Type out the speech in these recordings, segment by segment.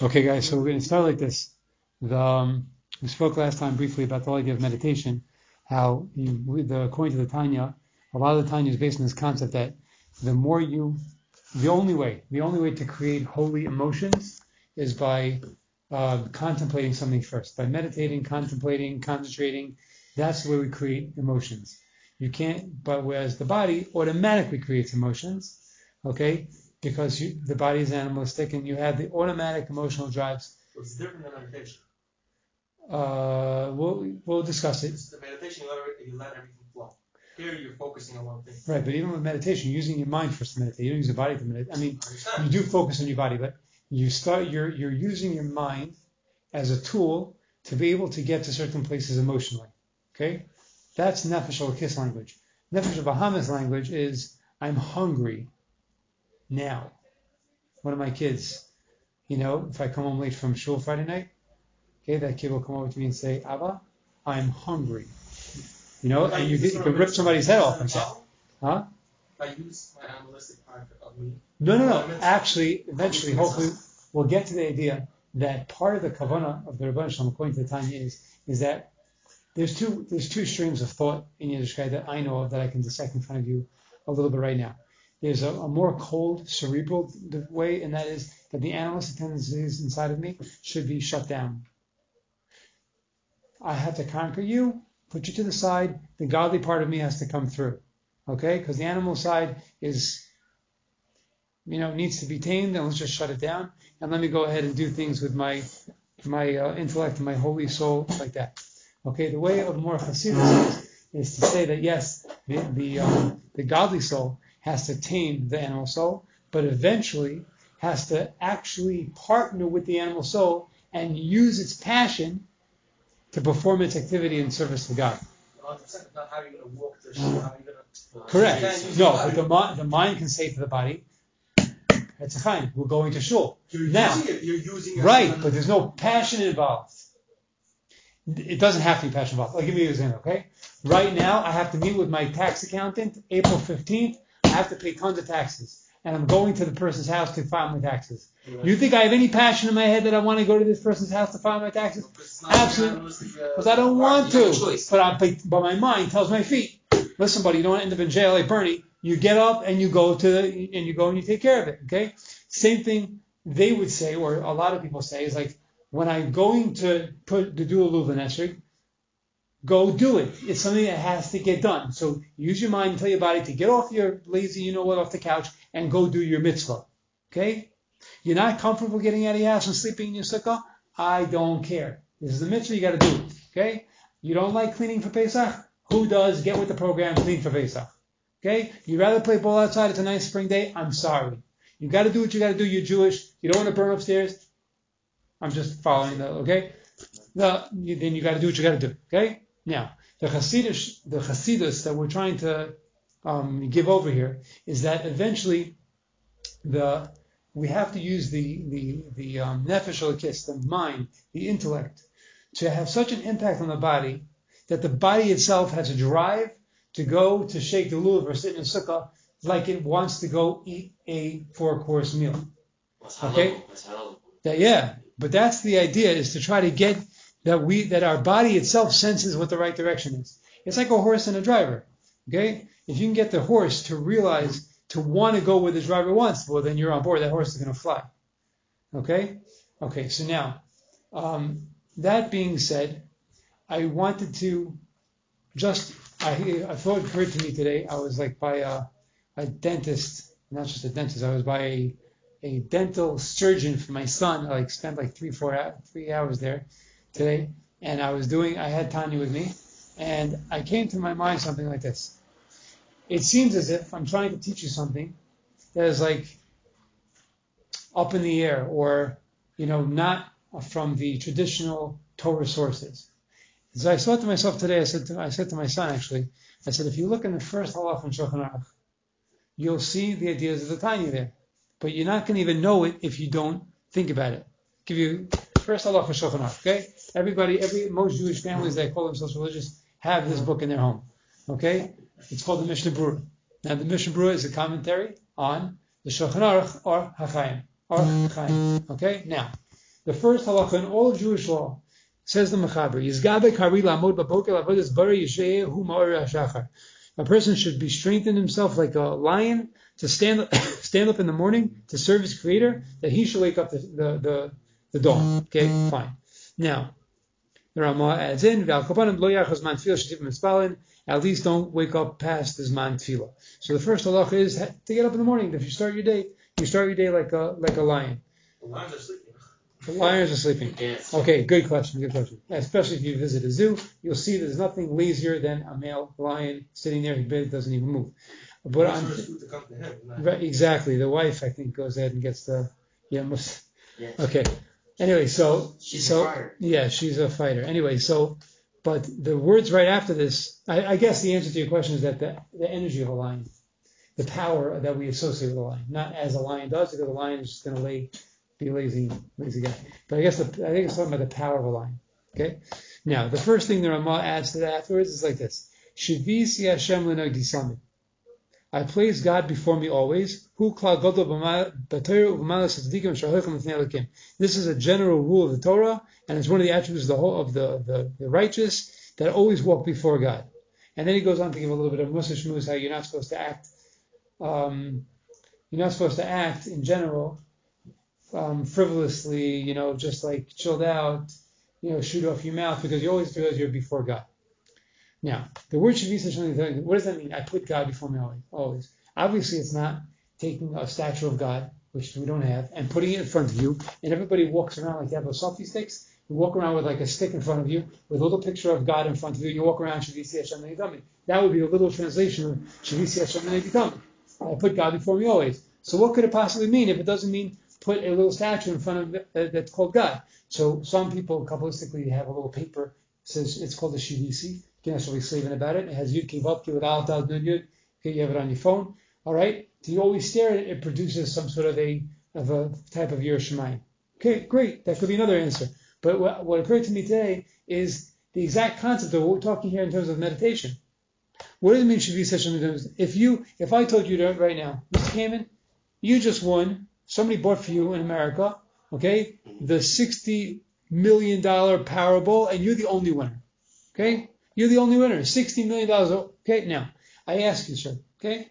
Okay, guys, so we're going to start like this. The, um, we spoke last time briefly about the idea of meditation, how you, the, according to the Tanya, a lot of the Tanya is based on this concept that the more you, the only way, the only way to create holy emotions is by uh, contemplating something first, by meditating, contemplating, concentrating. That's the way we create emotions. You can't, but whereas the body automatically creates emotions, okay, because you, the body is animalistic and you have the automatic emotional drives. It's different than meditation. Uh, we'll we'll discuss it. It's the meditation, you let, you let everything flow. Here, you're focusing on one thing. Right, but even with meditation, you're using your mind first to meditate. You don't use your body to meditate. I mean, I you do focus on your body, but you start you're you're using your mind as a tool to be able to get to certain places emotionally. Okay, that's nefesh kiss language. Nefesh Behamis language is I'm hungry now. One of my kids, you know, if I come home late from shul Friday night, okay, that kid will come over to me and say, Abba, I'm hungry. You know, and you, get, you can rip somebody's head off and say, Huh? I use my animalistic part of me. No, no, no. Actually, eventually, hopefully, we'll get to the idea that part of the kavana of the Rabban Shalom, according to the Tanya, is is that there's two there's two streams of thought in Yiddishkeit that I know of that I can dissect in front of you a little bit right now. There's a, a more cold, cerebral way, and that is that the animalistic tendencies inside of me should be shut down. I have to conquer you, put you to the side. The godly part of me has to come through, okay? Because the animal side is you know, needs to be tamed, and let's just shut it down, and let me go ahead and do things with my my uh, intellect and my holy soul like that. Okay, the way of more Hasidus is, is to say that yes, the the, um, the godly soul has to tame the animal soul, but eventually has to actually partner with the animal soul and use its passion to perform its activity in service to God. 100% not how you're going to walk the show, how you're going to. Correct. No, but the, mi- the mind can say to the body, it's a fine, we're going to shul. You're Now, using it. You're using it. Right, but there's no passion involved. It doesn't have to be passion involved. I'll give you an example, okay? Right now, I have to meet with my tax accountant April 15th. I have to pay tons of taxes. And I'm going to the person's house to file my taxes. You think I have any passion in my head that I want to go to this person's house to file my taxes? Absolutely. Because I don't want to. But, I, but, but my mind tells my feet, listen, buddy, you don't want to end up in jail like Bernie. You get up and you go to, and you go and you take care of it, okay? Same thing they would say, or a lot of people say, is like, when I'm going to put to do a luva nesrig, go do it. It's something that has to get done. So use your mind and tell your body to get off your lazy, you know what, off the couch and go do your mitzvah. Okay? You're not comfortable getting out of your house and sleeping in your sukkah? I don't care. This is the mitzvah, you gotta do it. Okay? You don't like cleaning for Pesach? Who does? Get with the program, clean for Pesach. Okay? You'd rather play ball outside, it's a nice spring day? I'm sorry. You gotta do what you gotta do, you're Jewish. You don't want to burn upstairs? I'm just following the, okay? You, then you gotta do what you gotta do. Okay? Now, the Hasidus, the Hasidus that we're trying to um, give over here is that eventually the we have to use the the the um, nefesh kiss, the mind, the intellect, to have such an impact on the body that the body itself has a drive to go to shake the lulav or sit in a sukkah like it wants to go eat a four course meal. Okay? That yeah, but that's the idea is to try to get that we that our body itself senses what the right direction is. It's like a horse and a driver. Okay? If you can get the horse to realize to want to go where the driver wants, well then you're on board. That horse is going to fly. Okay? Okay, so now um, that being said, I wanted to just I thought occurred to me today. I was like by a, a dentist, not just a dentist. I was by a, a dental surgeon for my son. I like spent like three four three hours there today, and I was doing. I had Tanya with me, and I came to my mind something like this. It seems as if I'm trying to teach you something that is like up in the air, or you know, not from the traditional Torah sources. So I thought to myself today, I said to, I said to my son actually, I said, if you look in the first halach in Shulchan Aruch, you'll see the ideas of the Tanya there. But you're not going to even know it if you don't think about it. Give you first halach in Shulchan Aruch, okay? Everybody, every, most Jewish families that call themselves religious have this book in their home, okay? It's called the Mishnah Berurah. Now the Mishnah Berurah is a commentary on the Shulchan Aruch Orach Chaim, or Chaim, okay? Now, The first halacha in all Jewish law says the Mechaber, Yizgabe kari lamod baboker lavodas bari hu hashachar. A person should be strengthened himself like a lion to stand stand up in the morning to serve his creator, that he should wake up the, the, the, the dawn. Okay, fine. Now, the Ramah adds in, at least don't wake up past the Zman Tefillah. So the first halacha is to get up in the morning. If you start your day, you start your day like a like a lion. The lions are sleeping. The lions are sleeping. Yes. Okay, good question, good question. Especially if you visit a zoo, you'll see there's nothing lazier than a male lion sitting there. He barely doesn't even move. But on, food to come to him. right, exactly, the wife I think goes ahead and gets the yeah. Must, Yes. okay. Anyway, so She's so a fighter. yeah, she's a fighter. Anyway, so but the words right after this, I, I guess the answer to your question is that the, the energy of a lion, the power that we associate with a lion, not as a lion does, because a lion is just going to lay, be lazy, lazy guy. But I guess the, I think it's talking about the power of a lion. Okay. Now the first thing the Ramah adds to that afterwards is like this: Shivisi Hashem samid. I place God before me always. This is a general rule of the Torah, and it's one of the attributes of the whole of the, the, the righteous that always walk before God. And then he goes on to give a little bit of mussar shmuz how you're not supposed to act. Um, you're not supposed to act in general um, frivolously, you know, just like chilled out, you know, shoot off your mouth because you always realize you're before God. Now, the word shavisa what does that mean? I put God before me always. Always. Obviously, it's not taking a statue of God, which we don't have, and putting it in front of you, and everybody walks around like they have those selfie sticks. You walk around with like a stick in front of you, with a little picture of God in front of you. and You walk around shavisi Hashem Neidami. That would be a little translation of shavisi Hashem Neidami. I put God before me always. So what could it possibly mean if it doesn't mean put a little statue in front of uh, that's called God? So some people kabbalistically have a little paper says it's called a shivisi. Can actually be slaving about it. It has yud kivav with al nun yud. Okay, you have it on your phone. All right. So you always stare at it. It produces some sort of a of a type of Yiras Shemayim. Okay, great. That could be another answer. But what, what occurred to me today is the exact concept of what we're talking here in terms of meditation. What does it mean Shavi Session in terms? If you, if I told you right now, Mr. Kamen, you just won, somebody bought for you in America, okay, the 60 million dollar Powerball, and you're the only winner. Okay? You're the only winner. 60 million dollars. Okay, now, I ask you, sir, okay?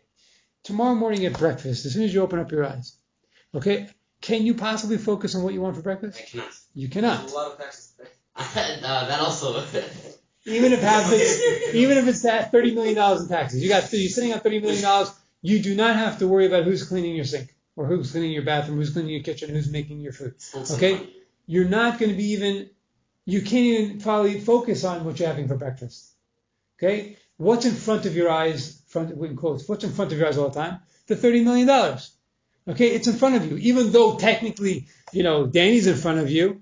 Tomorrow morning at breakfast, as soon as you open up your eyes, okay, can you possibly focus on what you want for breakfast? I cannot. You There's cannot. a lot of taxes to pay. uh, that also. Even if happens, even if it's that thirty million dollars in taxes, you got you're sitting on thirty million dollars. You do not have to worry about who's cleaning your sink or who's cleaning your bathroom, who's cleaning your kitchen, who's making your food. Okay? You're not going to be even. You can't even probably focus on what you're having for breakfast. Okay? What's in front of your eyes? Front in quotes. What's in front of your eyes all the time? The thirty million dollars. Okay, it's in front of you. Even though technically, you know, Danny's in front of you.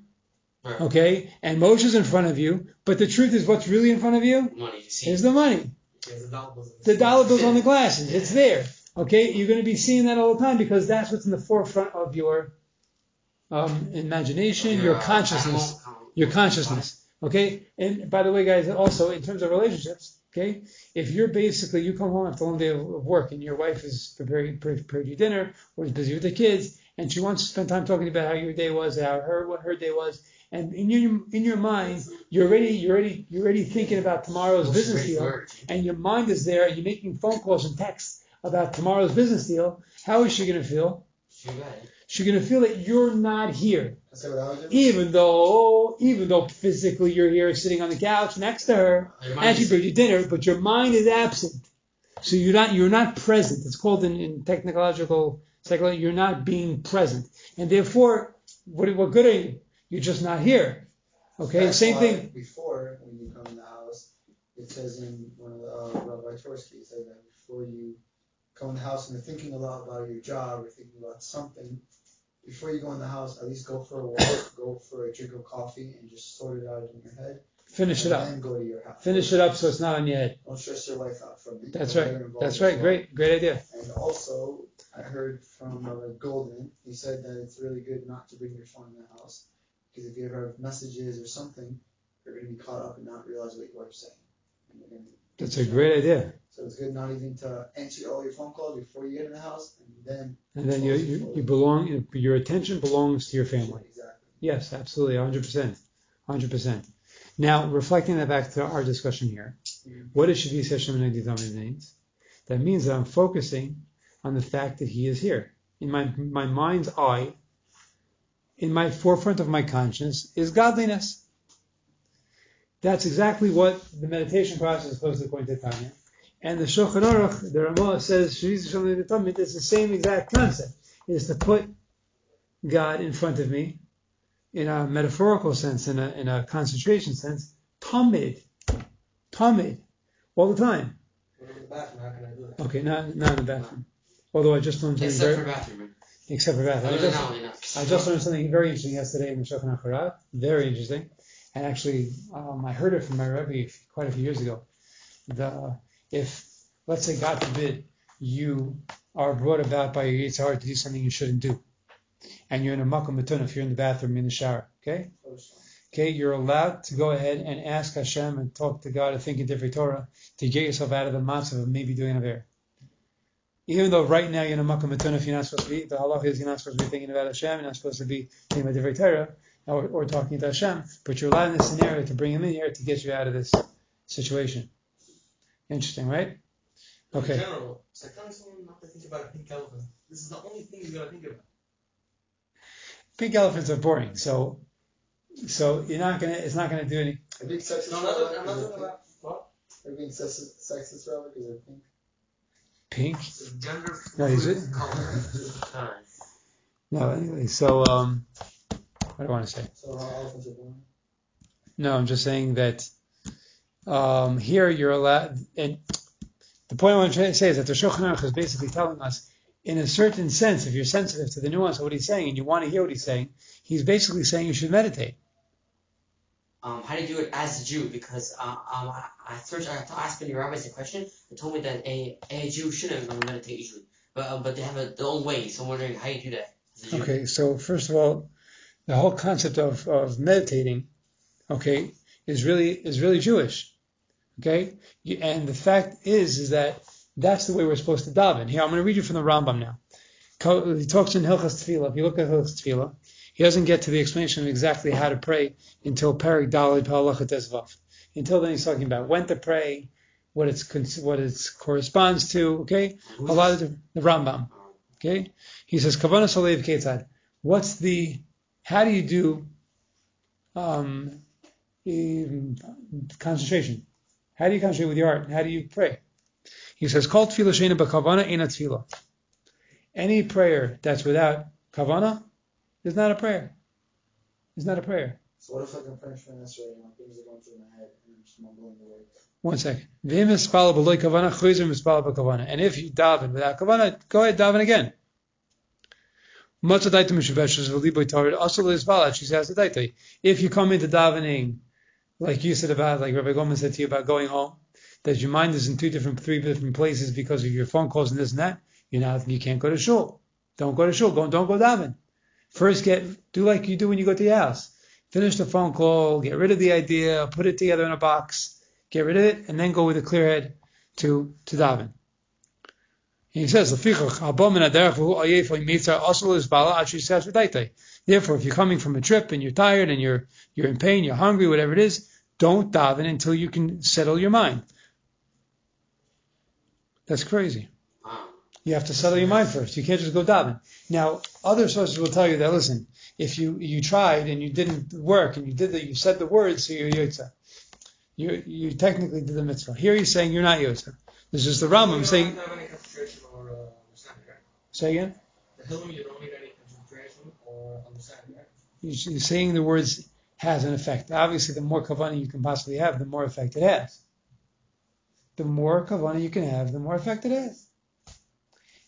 Okay, and Moshe's in front of you. But the truth is, what's really in front of you Money you see. is the money. The dollar bills. The dollar bills on the glasses. It's there. Okay, you're going to be seeing that all the time because that's what's in the forefront of your um, imagination, your uh, consciousness, your consciousness. Okay, and by the way, guys, also in terms of relationships, okay, if you're basically you come home after a long day of work and your wife is preparing prepared you dinner or is busy with the kids and she wants to spend time talking about how your day was, how her what her day was, and in your in your mind you're already you're already you're already thinking about tomorrow's business deal and your mind is there, and you're making phone calls and texts about tomorrow's business deal, how is she going to feel? She's going to feel that you're not here, That's what I would do. even though, even though physically you're here sitting on the couch next to her, and she brings you dinner, but your mind is absent. So you're not, you're not present. It's called in, in technological psychology, you're not being present, and therefore, what, what good are you? You're just not here. Okay, That's same thing. Before, when you come in the house, it says in one of the uh, Rabbi Twerski, it says that before you come in the house and you're thinking a lot about your job or thinking about something, before you go in the house, at least go for a walk, go for a drink of coffee, and just sort it out in your head. Finish it up. Then go to your house. Finish it up so it's not on your head. Don't stress your wife out from it. That's right. That's right. Great, great idea. And also, I heard from uh, Goldman, he said that it's really good not to bring your phone in the house because if you ever have messages or something, you're going to be caught up and not realize what your wife's saying. And you're gonna be That's a great idea. So it's good not even to answer all your phone calls before you get in the house, and then And then you, you, you belong, your attention belongs to your family. Exactly. Yes, absolutely, 100%. 100%. Now, reflecting that back to our discussion here, mm-hmm. what does Shavis Hashem means? That means that I'm focusing on the fact that he is here. In my, my mind's eye, in my forefront of my conscience, is godliness. That's exactly what the meditation process is supposed to according to Tanya. And the Shulchan Aruch, the Ramah says, Shavis Hashem Nagditamid is the same exact concept. Is to put God in front of me in a metaphorical sense, in a, in a concentration sense, tamid, tamid, all the time. When I'm in the bathroom, how can I do that? Okay, not, not in the bathroom. Although I just learned something Except for very, bathroom. except for bathroom. I just, that, only not. I just learned something very interesting yesterday in the Shulchan Aruch. Very interesting. And actually, um, I heard it from my Rebbe quite a few years ago. The, if, let's say, God forbid, you are brought about by your Yitzhar to do something you shouldn't do. And you're in a makom if you're in the bathroom, in the shower, okay? Okay, you're allowed to go ahead and ask Hashem and talk to God and think in different Torah to get yourself out of the matzav of maybe doing a ver. Even though right now you're in a makom if you're not supposed to be, the halach is you're not supposed to be thinking about Hashem, you're not supposed to be thinking about different Torah or, or talking to Hashem, but you're allowed in this scenario to bring him in here to get you out of this situation. Interesting, right? Okay. In general, it's like telling someone not to think about a pink elephant. This is the only thing you gotta think about. Pink elephants are boring, so so you're not gonna it's not gonna do any Are being sexist No, I'm not, I'm not talking about what? pink? Are being sexist, sexist Rabbi, because they're pink? pink. It's a gender No, is it? color. No, anyway, so um what do I want to say? So how elephants are born? No, I'm just saying that um, here you're allowed, and the point I want to say is that the Shulchan Aruch is basically telling us, in a certain sense, if you're sensitive to the nuance of what he's saying and you want to hear what he's saying, he's basically saying you should meditate. Um, how do you do it as a Jew? Because uh, um, I, I searched, I asked many rabbis a question. They told me that a, a Jew shouldn't meditate usually, but um, but they have a, their own way. So I'm wondering how you do that as a Jew. Okay, so first of all, the whole concept of, of meditating, okay, is really is really Jewish. Okay, and the fact is is that that's the way we're supposed to daven. Here, I'm going to read you from the Rambam now. He talks in Hilchas Tefillah. If you look at Hilchas Tefillah, he doesn't get to the explanation of exactly how to pray until Perik Dalid Pa'alachat Ezvav. Until then, he's talking about when to pray, what it's what it corresponds to. Okay, a lot of the, Rambam. Okay, he says Kavana Solev Ketzad. What's the how do you do um, concentration? How do you concentrate with your heart? How do you pray? He says, "Call tefillah sheina b'kavana ina tefillah." Any prayer that's without kavana is not a prayer. Is not a prayer. So what if like I'm praying for an answer right now, things are going through my head and I'm just mumbling the words? One second. V'im mispala b'loy kavana, chayzer mispala b'kavana. And if you daven without kavana, go ahead daven again. If you come into davening, like you said about, like Rabbi Goldman said to you about going home, that your mind is in two different, three different places because of your phone calls and this and that, you're not, you can't go to shul. Don't go to shul. Don't, don't go daven. First get, do like you do when you go to your house. Finish the phone call, get rid of the idea, put it together in a box, get rid of it, and then go with a clear head to, to daven. He says. Therefore, if you're coming from a trip and you're tired and you're you're in pain, you're hungry, whatever it is, don't daven until you can settle your mind. That's crazy. You have to settle your mind first. You can't just go daven. Now, other sources will tell you that listen, if you you tried and you didn't work and you did the you said the words, so you're yotza. You you technically did the mitzvah. Here he's saying you're not yotza. This is the You Rambam don't saying. have any or uh. Say again. The Hilm, you don't need any concentration or understanding, right? He's he's saying the words has an effect. Obviously, the more kavana you can possibly have, the more effect it has. The more kavana you can have, the more effect it has.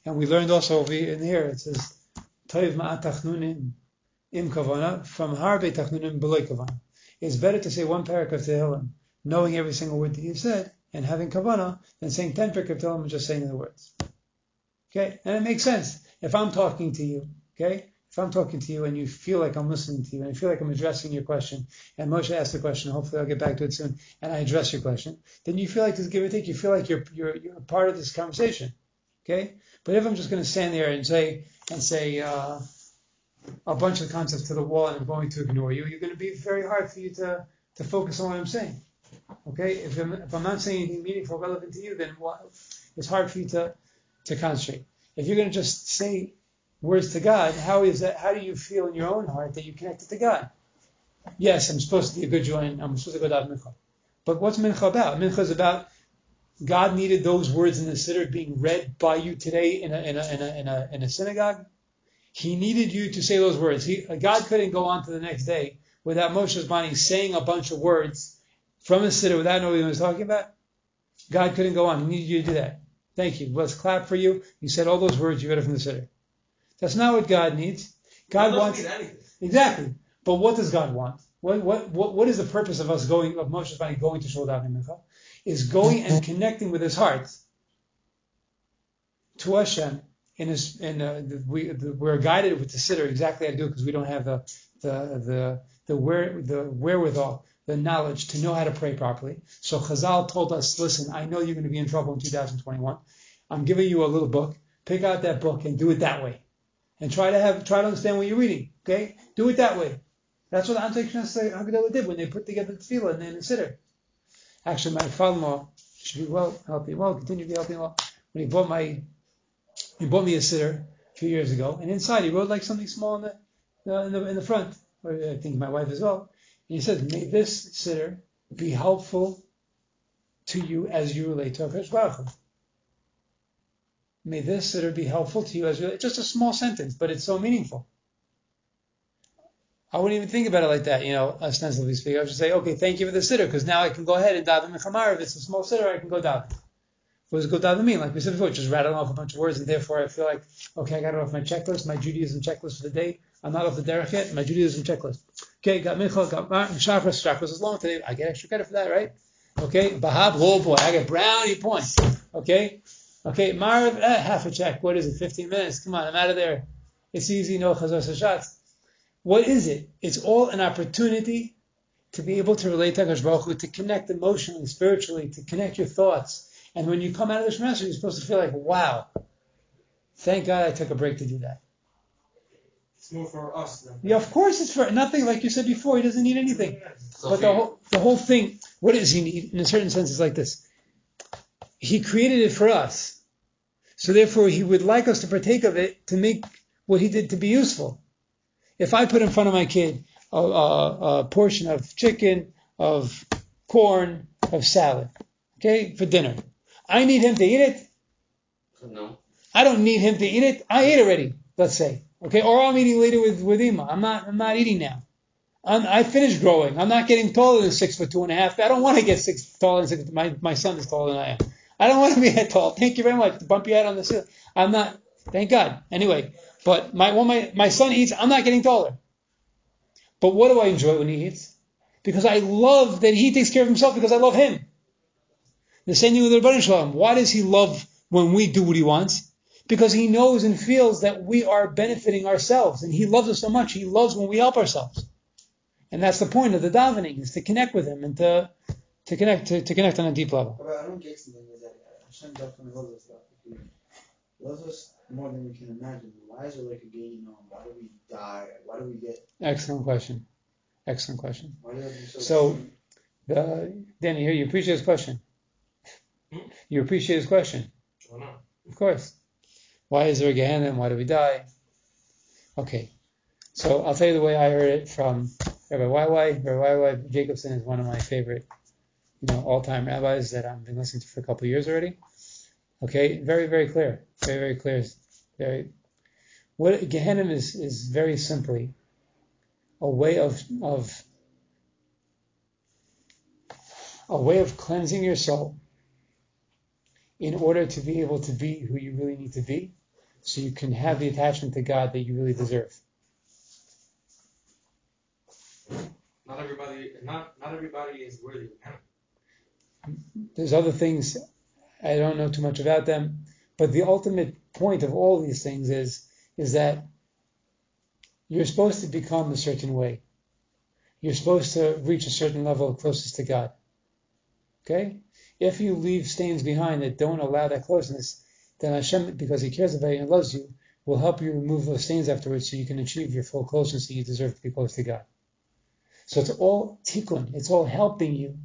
And we learned also over in here it says toiv ma'at tachnunim im kavana from harbe tachnunim beloy kavana. It's better to say one parak of Tehillim, knowing every single word that you've said, and having kavana, than saying ten of Tehillim and just saying the words. Okay, and it makes sense. If I'm talking to you, okay, if I'm talking to you and you feel like I'm listening to you and I feel like I'm addressing your question, and Moshe asked the question, hopefully I'll get back to it soon, and I address your question, then you feel like this give and take. You feel like you're you're you're a part of this conversation. Okay? But if I'm just going to stand there and say and say, uh, a bunch of concepts to the wall and I'm going to ignore you, you're going to be very hard for you to, to focus on what I'm saying. Okay? If I'm, if I'm not saying anything meaningful, relevant to you, then what, it's hard for you to, to concentrate. If you're going to just say words to God, how is that? How do you feel in your own heart that you connected to God? Yes, I'm supposed to be a good Jew and I'm supposed to go to mincha. But what's mincha about? Mincha is about God needed those words in the siddur being read by you today in a, in a, in a, in a, in a synagogue. He needed you to say those words. He, God couldn't go on to the next day without Moshe Rabbeinu saying a bunch of words from a siddur without knowing what he was talking about. God couldn't go on. He needed you to do that. Thank you. Let's clap for you. You said all those words. You read it from the siddur. That's not what God needs. God wants exactly. But what does God want? What what what, what is the purpose of us going of Moshe Rabbeinu going to Shul Daven Mincha? Is going and connecting with his heart to Hashem. In his in uh, the, we the, we're guided with the siddur exactly how to do because we don't have the the the the where the wherewithal the knowledge to know how to pray properly. So Chazal told us, listen, I know you're going to be in trouble in 2021. I'm giving you a little book. Pick out that book and do it that way and try to have try to understand what you're reading. Okay, do it that way. That's what Antek Haggadah did when they put together the tefillah and then the siddur. Actually, my father-in-law should be well, healthy, well, continue to be healthy and well. When he bought my, he bought me a siddur a few years ago, and inside he wrote like something small in the, uh, in the in the front. Or I think my wife as well. And he said, "May this siddur be helpful to you as you relate to Hakadosh Baruch Hu." May this siddur be helpful to you as you. Just a small sentence, but it's so meaningful. I wouldn't even think about it like that, you know, ostensibly speaking. I would just say, okay, thank you for the siddur, because now I can go ahead and daven mechamar. If it's a small siddur, I can go daven. What does go daven mean? Like we said before, just rattling off a bunch of words, and therefore I feel like, okay, I got it off my checklist, my Judaism checklist for the day. I'm not off the derech yet, my Judaism checklist. Okay, got mincha, got Martin, shacharis, shacharis is long today. I get extra credit for that, right? Okay, bahab, oh boy, I get brownie points. Okay, okay, marv, eh, half a check. What is it? 15 minutes. Come on, I'm out of there. It's easy, no chazar sashatz. What is it? It's all an opportunity to be able to relate to Hakadosh Baruch Hu, to connect emotionally, spiritually, to connect your thoughts. And when you come out of the Shemesher, you're supposed to feel like, wow, thank God I took a break to do that. It's more for us than. Yeah, of course it's for nothing, like you said before, he doesn't need anything. So But the whole, the whole thing, what does he need? In a certain sense, it's like this. He created it for us. So therefore, he would like us to partake of it to make what he did to be useful. If I put in front of my kid a, a, a portion of chicken, of corn, of salad, okay, for dinner, I need him to eat it. no. I don't need him to eat it. I ate already, let's say. Okay, or I'm eating later with, with Ima. I'm not I'm not eating now. I'm, I finished growing. I'm not getting taller than six foot two and a half. I don't want to get six taller than six. My my son is taller than I am. I don't want to be that tall. Thank you very much. To bump you out on the ceiling. I'm not. Thank God. Anyway, but my when my my son eats, I'm not getting taller. But what do I enjoy when he eats? Because I love that he takes care of himself because I love him. The same thing with the Rebbeinu Shalom. Why does he love when we do what he wants? Because he knows and feels that we are benefiting ourselves, and he loves us so much. He loves when we help ourselves, and that's the point of the davening is to connect with him and to to connect to, to connect on a deep level. But I don't get something is that Hashem definitely loves us. Though. He loves us more than we can imagine. Why is there like a Gehinnom? Why do we die? Why do we get? Excellent question. Excellent question. Why do we have to be so? So- The, uh, Danny, here you appreciate his question. You appreciate his question, Why not? of course. Why is there a Gehenna and why do we die? Okay, so I'll tell you the way I heard it from Rabbi YY. Rabbi YY Jacobson is one of my favorite, you know, all-time rabbis that I've been listening to for a couple of years already. Okay, very, very clear, very, very clear. Very. What Gehenna is is very simply a way of of a way of cleansing your soul in order to be able to be who you really need to be so you can have the attachment to God that you really deserve. Not everybody. Not not everybody is worthy. There's other things I don't know too much about them, but the ultimate point of all these things is is that you're supposed to become a certain way. You're supposed to reach a certain level of closeness to God. Okay? If you leave stains behind that don't allow that closeness, then Hashem, because He cares about you and loves you, will help you remove those stains afterwards so you can achieve your full closeness that you deserve to be close to God. So it's all tikkun. It's all helping you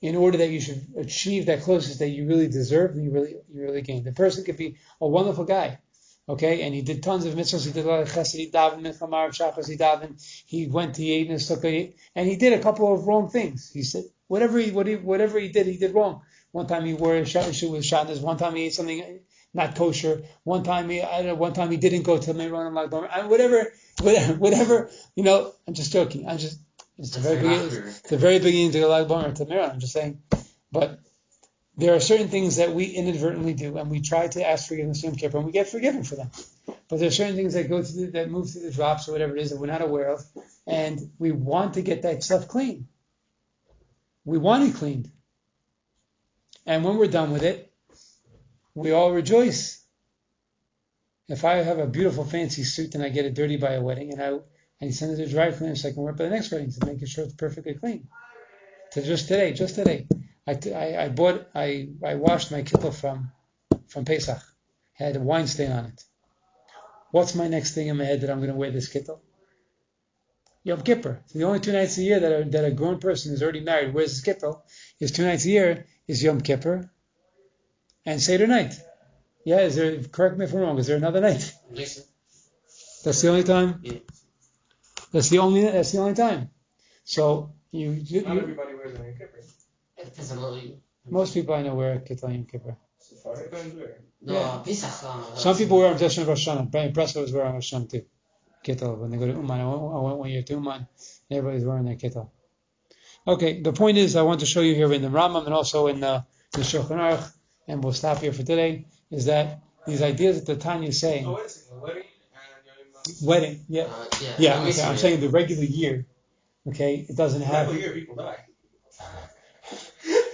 in order that you should achieve that closeness that you really deserve and you really you really gain. The person could be a wonderful guy, okay, and he did tons of mitzvahs. He did a lot of chesed. He davened mincha shachas. He davened. He went to Yedin Sukkah, and he did a couple of wrong things. He said whatever he whatever he did, he did wrong. One time he wore a shoe with shatnez. One time he ate something not kosher. One time he, I don't know, one time he didn't go to Meron Lag Whatever, whatever, whatever. You know, I'm just joking. I'm just it's the very beginning. It's the very beginning to Lag Bomer to Meron. I'm just saying, but there are certain things that we inadvertently do, and we try to ask forgiveness from Kippur, and we get forgiven for them. But there are certain things that go to the, that move through the drops or whatever it is that we're not aware of, and we want to get that stuff clean. We want it cleaned, and when we're done with it, we all rejoice. If I have a beautiful fancy suit and I get it dirty by a wedding, and I and he sends it to dry cleaner so I can wear it by the next wedding to make sure it's perfectly clean. To just today, just today, I, I, I bought, I, I washed my kittel from, from Pesach. Had a wine stain on it. What's my next thing in my head that I'm going to wear this kittel? Yom Kippur. So the only two nights a year that, are, that a grown person who's already married wears this kittel is two nights a year is Yom Kippur and Seder night. Yeah, is there? Correct me if I'm wrong. Is there another night? That's the only time. Yeah. That's the only. That's the only time. So you. you, Not everybody wears a Yom Kippur. It on what you. Most people I know wear a Kittel Yom Kippur. Depends where. No, Yeah. Pesach. Uh, Some people wear them just on Rosh Hashanah. Brian Presley was wearing Rosh Hashanah too. Kittel when they go to Uman. I went, I went one year to Uman. Everybody's wearing their Kittel. Okay, the point is I want to show you here in the Rambam and also in the, the Shulchan Aruch, and we'll stop here for today. Is that these ideas that the Tanya is saying? Oh, wait a second. Wedding and Yom Wedding, yeah, Uh, yeah. yeah. Okay, I'm saying the regular year. Okay, it doesn't have. Every year people die.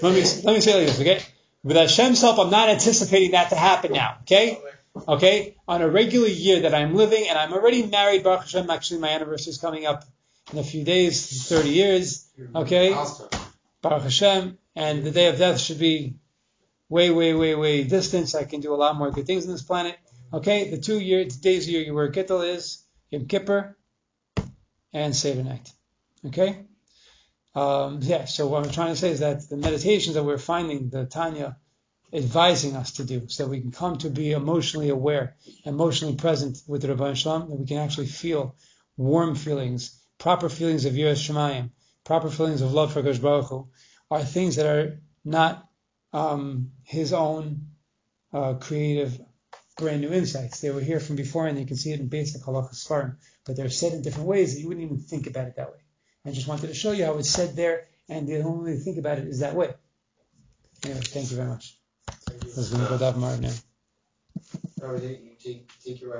Let me let me say like this, okay? With Hashem's help, I'm not anticipating that to happen now, okay? Okay, on a regular year that I'm living, and I'm already married. Baruch Hashem. Actually, my anniversary is coming up in a few days, 30 years. Okay, Baruch Hashem, and the day of death should be way, way, way, way distant. So I can do a lot more good things on this planet. Okay, the two year days a year you wear kittel is Yom Kippur and Seder night. Okay. Um, yeah, so what I'm trying to say is that the meditations that we're finding the Tanya advising us to do so that we can come to be emotionally aware, emotionally present with the Rabban Shalom, that we can actually feel warm feelings, proper feelings of Yiras Shemayim, proper feelings of love for Kosh Baruch Hu, are things that are not um, his own uh, creative brand new insights. They were here from before and you can see it in basic halakha svarim, but they're said in different ways that you wouldn't even think about it that way. I just wanted to show you how it's said there, and the only way to think about it is that way. Anyway, thank you very much. Thank you. Let's go to Dav Marv now. Or you take, take your